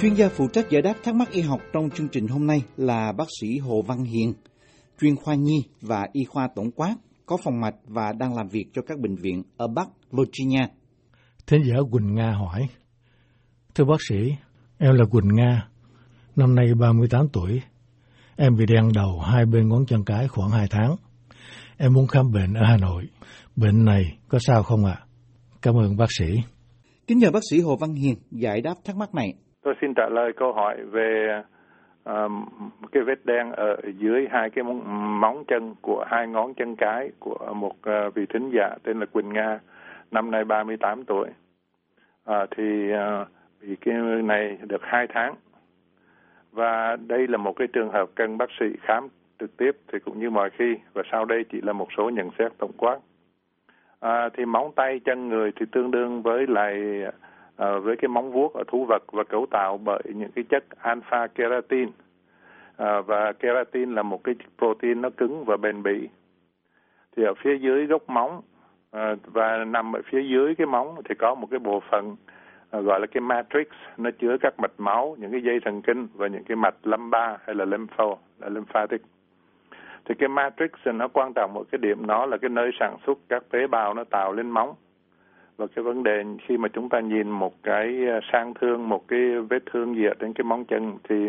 Chuyên gia phụ trách giải đáp thắc mắc y học trong chương trình hôm nay là bác sĩ Hồ Văn Hiền, chuyên khoa nhi và y khoa tổng quát, có phòng mạch và đang làm việc cho các bệnh viện ở Bắc Virginia. Thính giả Quỳnh Nga hỏi, Thưa bác sĩ, em là Quỳnh Nga, năm nay 38 tuổi. Em bị đen đầu hai bên ngón chân cái khoảng 2 tháng. Em muốn khám bệnh ở Hà Nội. Bệnh này có sao không ạ? À? Cảm ơn bác sĩ. Kính nhờ bác sĩ Hồ Văn Hiền giải đáp thắc mắc này. Tôi xin trả lời câu hỏi về um, cái vết đen ở dưới hai cái móng, chân của hai ngón chân cái của một uh, vị thính giả tên là Quỳnh Nga, năm nay 38 tuổi. À, thì ờ, uh, bị cái này được hai tháng và đây là một cái trường hợp cần bác sĩ khám trực tiếp thì cũng như mọi khi và sau đây chỉ là một số nhận xét tổng quát à, thì móng tay chân người thì tương đương với lại à, với cái móng vuốt ở thú vật và cấu tạo bởi những cái chất alpha keratin. À, và keratin là một cái protein nó cứng và bền bỉ. Thì ở phía dưới gốc móng à, và nằm ở phía dưới cái móng thì có một cái bộ phận à, gọi là cái matrix. Nó chứa các mạch máu những cái dây thần kinh và những cái mạch lumbar hay là lympho là lymphatic. Thì cái matrix nó quan trọng một cái điểm nó là cái nơi sản xuất các tế bào nó tạo lên móng và cái vấn đề khi mà chúng ta nhìn một cái à, sang thương một cái vết thương gì ở trên cái móng chân thì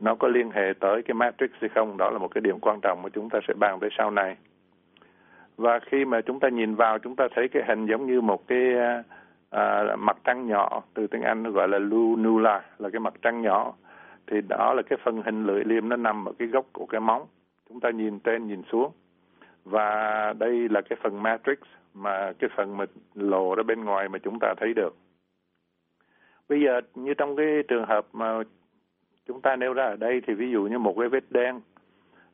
nó có liên hệ tới cái matrix hay không đó là một cái điểm quan trọng mà chúng ta sẽ bàn tới sau này. Và khi mà chúng ta nhìn vào chúng ta thấy cái hình giống như một cái à, à, mặt trăng nhỏ từ tiếng Anh nó gọi là lunula là cái mặt trăng nhỏ. Thì đó là cái phần hình lưỡi liềm nó nằm ở cái gốc của cái móng. Chúng ta nhìn trên nhìn xuống. Và đây là cái phần matrix mà cái phần mà lộ ra bên ngoài mà chúng ta thấy được. Bây giờ như trong cái trường hợp mà chúng ta nêu ra ở đây thì ví dụ như một cái vết đen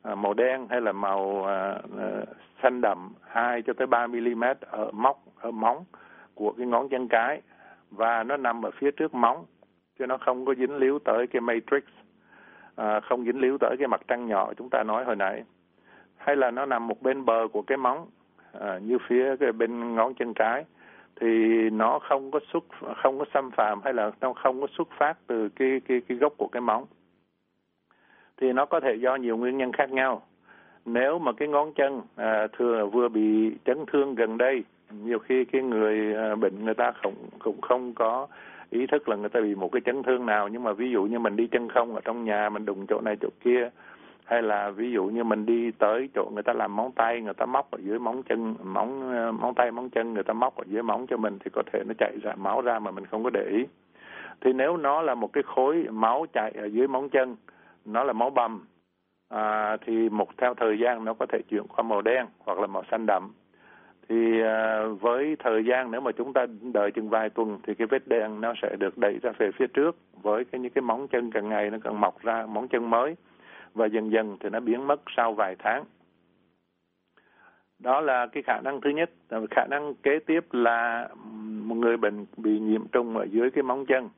à, màu đen hay là màu à, à, xanh đậm 2 cho tới 3 mm ở móc ở móng của cái ngón chân cái và nó nằm ở phía trước móng chứ nó không có dính líu tới cái matrix à, không dính líu tới cái mặt trăng nhỏ chúng ta nói hồi nãy. Hay là nó nằm một bên bờ của cái móng à, như phía cái bên ngón chân cái thì nó không có xuất không có xâm phạm hay là nó không có xuất phát từ cái cái cái gốc của cái móng. Thì nó có thể do nhiều nguyên nhân khác nhau. Nếu mà cái ngón chân à, thừa vừa bị chấn thương gần đây nhiều khi cái người à, bệnh người ta không cũng không có ý thức là người ta bị một cái chấn thương nào. Nhưng mà ví dụ như mình đi chân không ở trong nhà mình đụng chỗ này chỗ kia hay là ví dụ như mình đi tới chỗ người ta làm móng tay người ta móc ở dưới móng chân móng ờ, móng tay móng chân người ta móc ở dưới móng cho mình thì có thể nó chạy ra máu ra mà mình không có để ý. Thì nếu nó là một cái khối máu chạy ở dưới móng chân nó là máu bầm à, thì một theo thời gian nó có thể chuyển qua màu đen hoặc là màu xanh đậm. Thì à, với thời gian nếu mà chúng ta đợi chừng vài tuần thì cái vết đen nó sẽ được đẩy ra về phía trước với cái những cái móng chân càng ngày nó càng mọc ra móng chân mới và dần dần thì nó biến mất sau vài tháng. Đó là cái khả năng thứ nhất. Khả năng kế tiếp là một người bệnh bị nhiễm trùng ở dưới cái móng chân.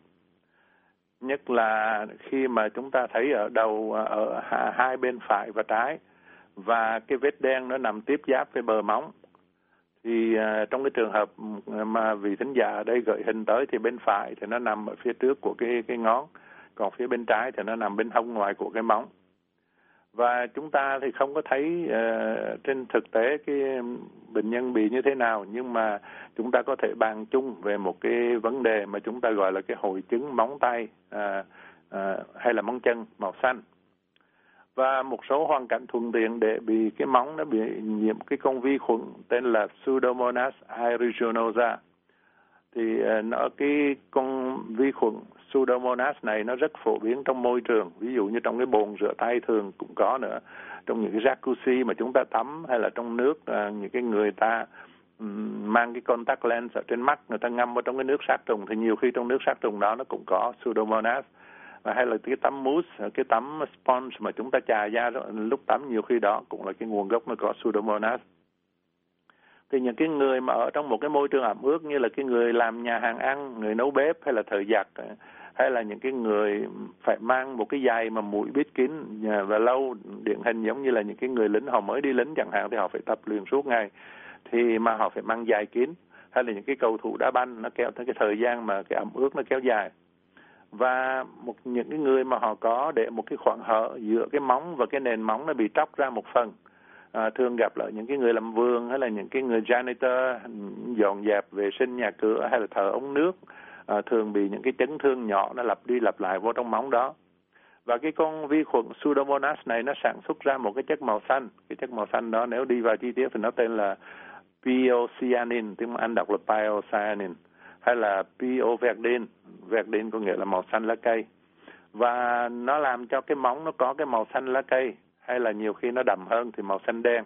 Nhất là khi mà chúng ta thấy ở đầu, ở hai bên phải và trái. Và cái vết đen nó nằm tiếp giáp với bờ móng. Thì à, trong cái trường hợp mà vị thính giả ở đây gợi hình tới thì bên phải thì nó nằm ở phía trước của cái cái ngón. Còn phía bên trái thì nó nằm bên hông ngoài của cái móng và chúng ta thì không có thấy uh, trên thực tế cái bệnh nhân bị như thế nào nhưng mà chúng ta có thể bàn chung về một cái vấn đề mà chúng ta gọi là cái hội chứng móng tay uh, uh, hay là móng chân màu xanh. Và một số hoàn cảnh thuận tiện để bị cái móng nó bị nhiễm cái con vi khuẩn tên là Pseudomonas aeruginosa. Thì uh, nó cái con vi khuẩn Pseudomonas này nó rất phổ biến trong môi trường ví dụ như trong cái bồn rửa tay thường cũng có nữa. Trong những cái jacuzzi mà chúng ta tắm hay là trong nước à, những cái người ta um, mang cái contact lens ở trên mắt người ta ngâm vào trong cái nước sát trùng thì nhiều khi trong nước sát trùng đó nó cũng có Pseudomonas. Hay là cái tắm mousse cái tắm sponge mà chúng ta chà ra lúc tắm nhiều khi đó cũng là cái nguồn gốc nó có pseudomonas thì những cái người mà ở trong một cái môi trường ẩm ướt như là cái người làm nhà hàng ăn, người nấu bếp hay là thợ giặt ờ, hay là những cái người phải mang một cái giày mà mũi bít kín ờ, và lâu điển hình giống như là những cái người lính họ mới đi lính chẳng hạn thì họ phải tập luyện suốt ngày. Thì mà họ phải mang giày kín, hay là những cái cầu thủ đá banh nó kéo tới cái thời gian mà cái ẩm ướt nó kéo dài. Và một, những cái người mà họ có để một cái khoảng hở giữa cái móng và cái nền móng nó bị tróc ra một phần à, thường gặp là những cái người làm vườn hay là những cái người janitor dọn dẹp vệ sinh nhà cửa hay là thợ ống nước. À, thường bị những cái chấn thương nhỏ nó lặp đi lặp lại vô trong móng đó. Và cái con vi khuẩn Pseudomonas này nó sản xuất ra một cái chất màu xanh. Cái chất màu xanh đó nếu đi vào chi tiết thì nó tên là Piocyanin tiếng Anh đọc là Piocyanin hay là Pioverdin. Verdin có nghĩa là màu xanh lá cây. Và nó làm cho cái móng nó có cái màu xanh lá cây hay là nhiều khi nó đậm hơn thì màu xanh đen.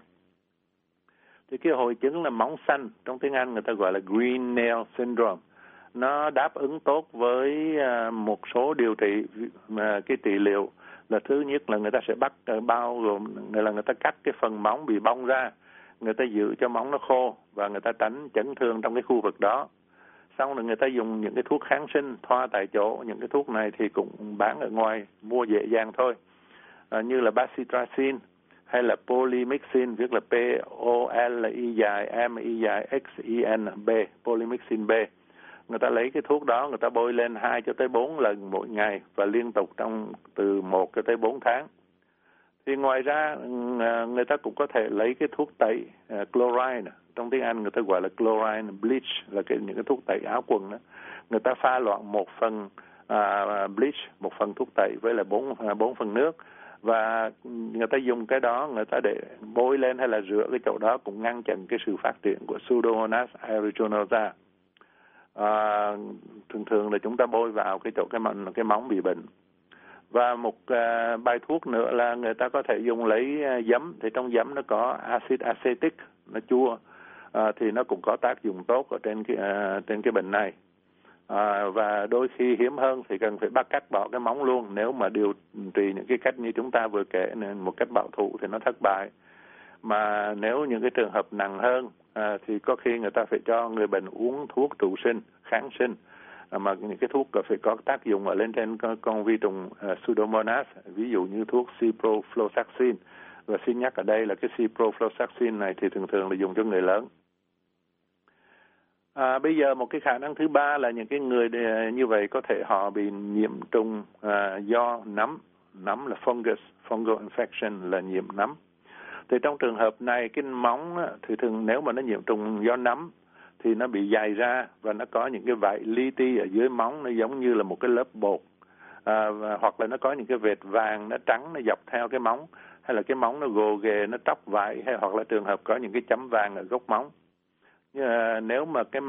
Thì cái hội chứng là móng xanh, trong tiếng Anh người ta gọi là green nail syndrome. Nó đáp ứng tốt với à, một số điều trị à, cái trị liệu là thứ nhất là người ta sẽ bắt à, bao gồm người là người ta cắt cái phần móng bị bong ra, người ta giữ cho móng nó khô và người ta tránh chấn thương trong cái khu vực đó. Xong rồi người ta dùng những cái thuốc kháng sinh, thoa tại chỗ, những cái thuốc này thì cũng bán ở ngoài, mua dễ dàng thôi à, như là bacitracin hay là polymyxin viết là P O L I dài M I dài X I N B polymyxin B. Người ta lấy cái thuốc đó người ta bôi lên 2 cho tới 4 lần mỗi ngày và liên tục trong từ 1 cho tới 4 tháng. Thì ngoài ra à, người ta cũng có thể lấy cái thuốc tẩy uh, chlorine. Trong tiếng Anh người ta gọi là chlorine bleach là cái những cái thuốc tẩy áo quần đó. Người ta pha loạn một phần uh, bleach một phần thuốc tẩy với là bốn bốn phần nước và người ta dùng cái đó người ta để bôi lên hay là rửa cái chỗ đó cũng ngăn chặn cái sự phát triển của Pseudomonas aeruginosa. À, thường thường là chúng ta bôi vào cái chỗ cái móng cái móng bị bệnh. Và một à, bài thuốc nữa là người ta có thể dùng lấy à, giấm. Thì trong giấm nó có axit acetic nó chua. À, thì nó cũng có tác dụng tốt ở trên cái à, trên cái bệnh này à, và đôi khi hiếm hơn thì cần phải bắt cắt bỏ cái móng luôn. Nếu mà điều trị những cái cách như chúng ta vừa kể nên một cách bảo thủ thì nó thất bại. Mà nếu những cái trường hợp nặng hơn à, thì có khi người ta phải cho người bệnh uống thuốc trụ sinh kháng sinh. À, mà những cái thuốc phải có tác dụng ở lên trên con, con vi trùng uh, Pseudomonas ví dụ như thuốc ciprofloxacin. Và xin nhắc ở đây là cái ciprofloxacin này thì thường thường là dùng cho người lớn. À, bây giờ một cái khả năng thứ ba là những cái người như vậy có thể họ bị nhiễm trùng à, do nấm. Nấm là fungus fungal infection là nhiễm nấm. Thì trong trường hợp này cái móng thì thường nếu mà nó nhiễm trùng do nấm thì nó bị dài ra và nó có những cái vảy li ti ở dưới móng nó giống như là một cái lớp bột. À, và, hoặc là nó có những cái vệt vàng nó trắng nó dọc theo cái móng hay là cái móng nó gồ ghề nó tróc vải hay hoặc là trường hợp có những cái chấm vàng ở gốc móng à, nếu mà cái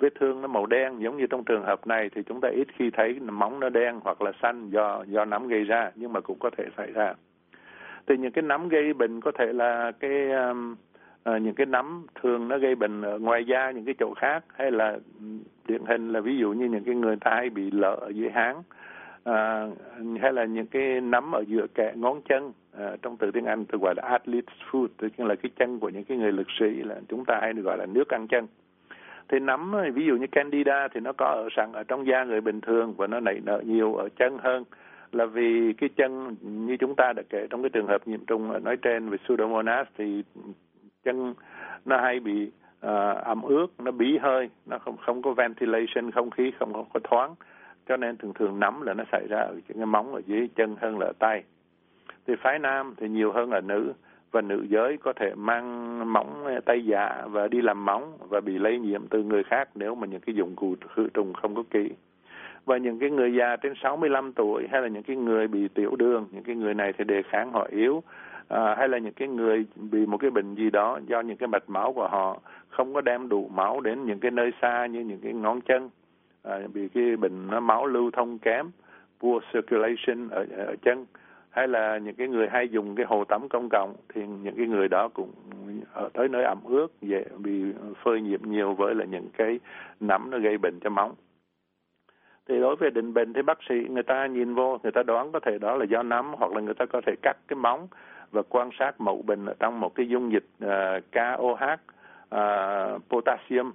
vết thương nó màu đen giống như trong trường hợp này thì chúng ta ít khi thấy móng nó đen hoặc là xanh do do nấm gây ra nhưng mà cũng có thể xảy ra. Thì những cái nấm gây bệnh có thể là cái um, à, những cái nấm thường nó gây bệnh ở ngoài da những cái chỗ khác hay là điển hình là ví dụ như những cái người ta hay bị lở dưới háng à, hay là những cái nấm ở giữa kẽ ngón chân à, trong từ tiếng Anh tôi gọi là athlete's foot tức là cái chân của những cái người lực sĩ là chúng ta hay được gọi là nước ăn chân. Thì nấm ví dụ như candida thì nó có ở sẵn ở trong da người bình thường và nó nảy nở nhiều ở chân hơn. Là vì cái chân như chúng ta đã kể trong cái trường hợp nhiễm trùng nói trên về pseudomonas thì chân nó hay bị uh, ẩm ướt nó bí hơi nó không không có ventilation không khí không không có thoáng cho nên thường thường nấm là nó xảy ra ở cái móng ở dưới chân hơn là ở tay. Thì phái nam thì nhiều hơn là nữ. Và nữ giới có thể mang móng eh, tay giả và đi làm móng và bị lây nhiễm từ người khác nếu mà những cái dụng cụ khử trùng không có kỹ. Và những cái người già trên 65 tuổi hay là những cái người bị tiểu đường những cái người này thì đề kháng họ yếu à, hay là những cái người bị một cái bệnh gì đó do những cái mạch máu của họ không có đem đủ máu đến những cái nơi xa như những cái ngón chân à, vì cái bệnh nó máu lưu thông kém poor circulation ở, ở chân. Hay là những cái người hay dùng cái hồ tắm công cộng thì những cái người đó cũng ở tới nơi ẩm ướt dễ bị phơi nhiễm nhiều với là những cái nấm nó gây bệnh cho móng thì đối với định bệnh thì bác sĩ người ta nhìn vô người ta đoán có thể đó là do nấm hoặc là người ta có thể cắt cái móng và quan sát mẫu bệnh ở trong một cái dung dịch uh, KOH uh, potassium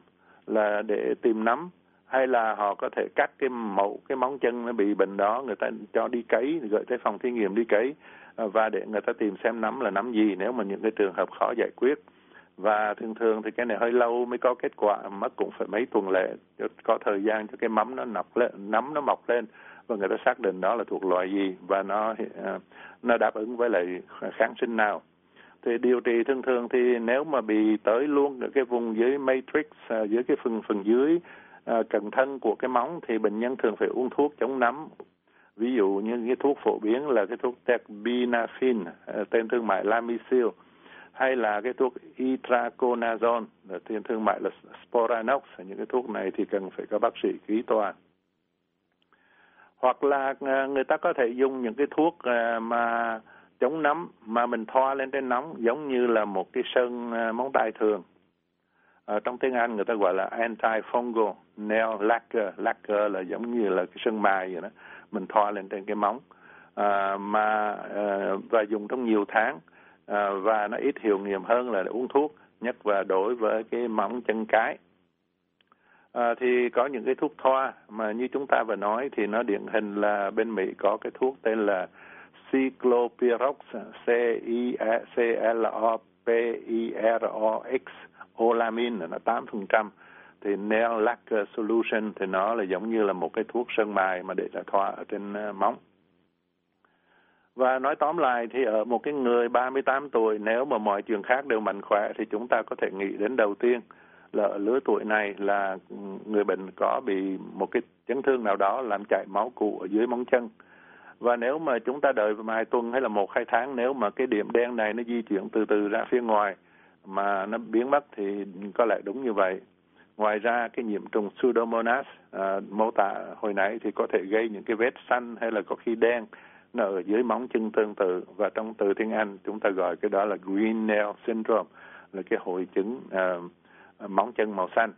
là để tìm nấm hay là họ có thể cắt cái mẫu, cái móng chân nó bị bệnh đó, người ta cho đi cấy, gửi tới phòng thí nghiệm đi cấy à, và để người ta tìm xem nấm là nấm gì nếu mà những cái trường hợp khó giải quyết. Và thường thường thì cái này hơi lâu mới có kết quả, mất cũng phải mấy tuần lễ có thời gian cho cái mắm nó nọc lên, nấm nó mọc lên, và người ta xác định đó là thuộc loại gì, và nó à, nó đáp ứng với lại kháng sinh nào. Thì điều trị thường thường thì nếu mà bị tới luôn ở cái vùng dưới matrix à, dưới cái phần phần dưới Ờ, uh, cận thân của cái móng thì bệnh nhân thường phải uống thuốc chống nấm. Ví dụ như cái thuốc phổ biến là cái thuốc terbinafin ờ, tên thương mại Lamisil hay là cái thuốc itraconazole tên thương mại là Sporanox. Những cái thuốc này thì cần phải có bác sĩ ký toa hoặc là ờ, người ta có thể dùng những cái thuốc mà chống nấm mà mình thoa lên trên nóng giống như là một cái sơn móng tay thường. Trong tiếng Anh người ta gọi là antifungal nail lacquer. Lacquer là giống như là cái sân mài vậy đó. Mình thoa lên trên cái móng. À, mà à, và dùng trong nhiều tháng à, và nó ít hiệu nghiệm hơn là uống thuốc nhất và đối với cái móng chân cái à, thì có những cái thuốc thoa mà như chúng ta vừa nói thì nó điển hình là bên Mỹ có cái thuốc tên là cyclopirox C I C L O P I R O X olamin là nó 8% thì nail lacquer ờ, solution thì nó là giống như là một cái thuốc sơn mài mà để là thoa ở trên ờ, móng. Và nói tóm lại thì ở một cái người 38 tuổi, nếu mà mọi chuyện khác đều mạnh khỏe thì chúng ta có thể nghĩ đến đầu tiên là ở lứa tuổi này là ừ, người bệnh có bị một cái chấn thương nào đó làm chảy máu cụ ở dưới móng chân và nếu mà chúng ta đợi vài tuần hay là một hai tháng, nếu mà cái điểm đen này nó di chuyển từ từ ra phía ngoài mà nó biến mất thì có lẽ đúng như vậy. Ngoài ra cái nhiễm trùng pseudomonas à, mô tả hồi nãy thì có thể gây những cái vết xanh hay là có khi đen. Nó ở dưới móng chân tương tự. Và trong từ tiếng Anh chúng ta gọi cái đó là green nail syndrome là cái hội chứng à, móng chân màu xanh.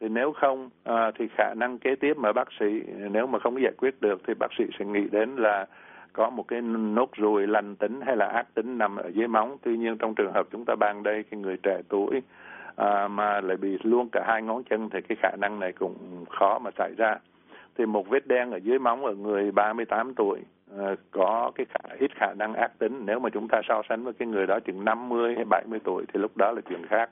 Thì nếu không à, thì khả năng kế tiếp mà bác sĩ nếu mà không giải quyết được thì bác sĩ sẽ nghĩ đến là có một cái nốt ruồi lành tính hay là ác tính nằm ở dưới móng. Tuy nhiên trong trường hợp chúng ta ban đây cái người trẻ tuổi à, mà lại bị luôn cả hai ngón chân thì cái khả năng này cũng khó mà xảy ra. Thì một vết đen ở dưới móng ở người 38 tuổi à, có cái khả, ít khả năng ác tính. Nếu mà chúng ta so sánh với cái người đó chừng 50 hay 70 tuổi thì lúc đó là chuyện khác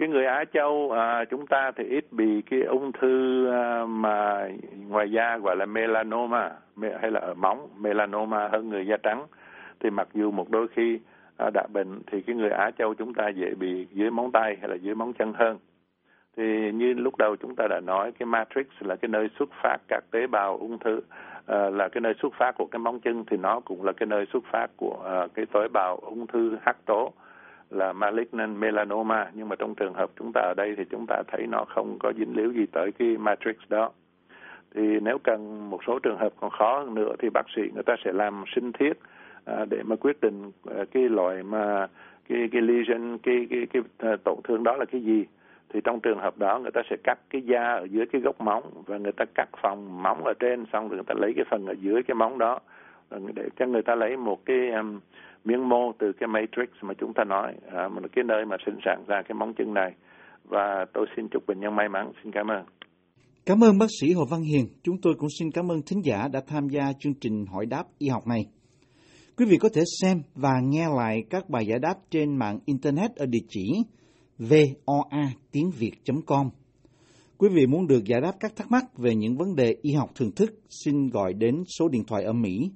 cái người Á Châu à, chúng ta thì ít bị cái ung thư à, mà ngoài da gọi là melanoma hay là ở móng melanoma hơn người da trắng. Thì mặc dù một đôi khi à, đã bệnh thì cái người Á Châu chúng ta dễ bị dưới móng tay hay là dưới móng chân hơn. Thì như lúc đầu chúng ta đã nói cái matrix là cái nơi xuất phát các tế bào ung thư à, là cái nơi xuất phát của cái móng chân thì nó cũng là cái nơi xuất phát của à, cái tế bào ung thư hắc tố là malignant melanoma nhưng mà trong trường hợp chúng ta ở đây thì chúng ta thấy nó không có dính líu gì tới cái matrix đó. Thì nếu cần một số trường hợp còn khó hơn nữa thì bác sĩ người ta sẽ làm sinh thiết à, để mà quyết định à, cái loại mà cái cái lesion cái cái cái, cái tổn thương đó là cái gì. Thì trong trường hợp đó người ta sẽ cắt cái da ở dưới cái gốc móng và người ta cắt phần móng ở trên xong rồi người ta lấy cái phần ở dưới cái móng đó để cho người ta lấy một cái um, miếng mô từ cái matrix mà chúng ta nói à, cái nơi mà sinh sản ra cái móng chân này và tôi xin chúc bệnh nhân may mắn xin cảm ơn Cảm ơn bác sĩ Hồ Văn Hiền. Chúng tôi cũng xin cảm ơn thính giả đã tham gia chương trình hỏi đáp y học này. Quý vị có thể xem và nghe lại các bài giải đáp trên mạng Internet ở địa chỉ voa tiếng việt.com. Quý vị muốn được giải đáp các thắc mắc về những vấn đề y học thường thức, xin gọi đến số điện thoại ở Mỹ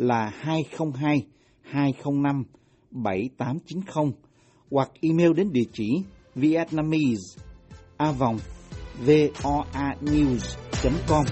là 202 205 7890 hoặc email đến địa chỉ vietnamese a vòng voanews.com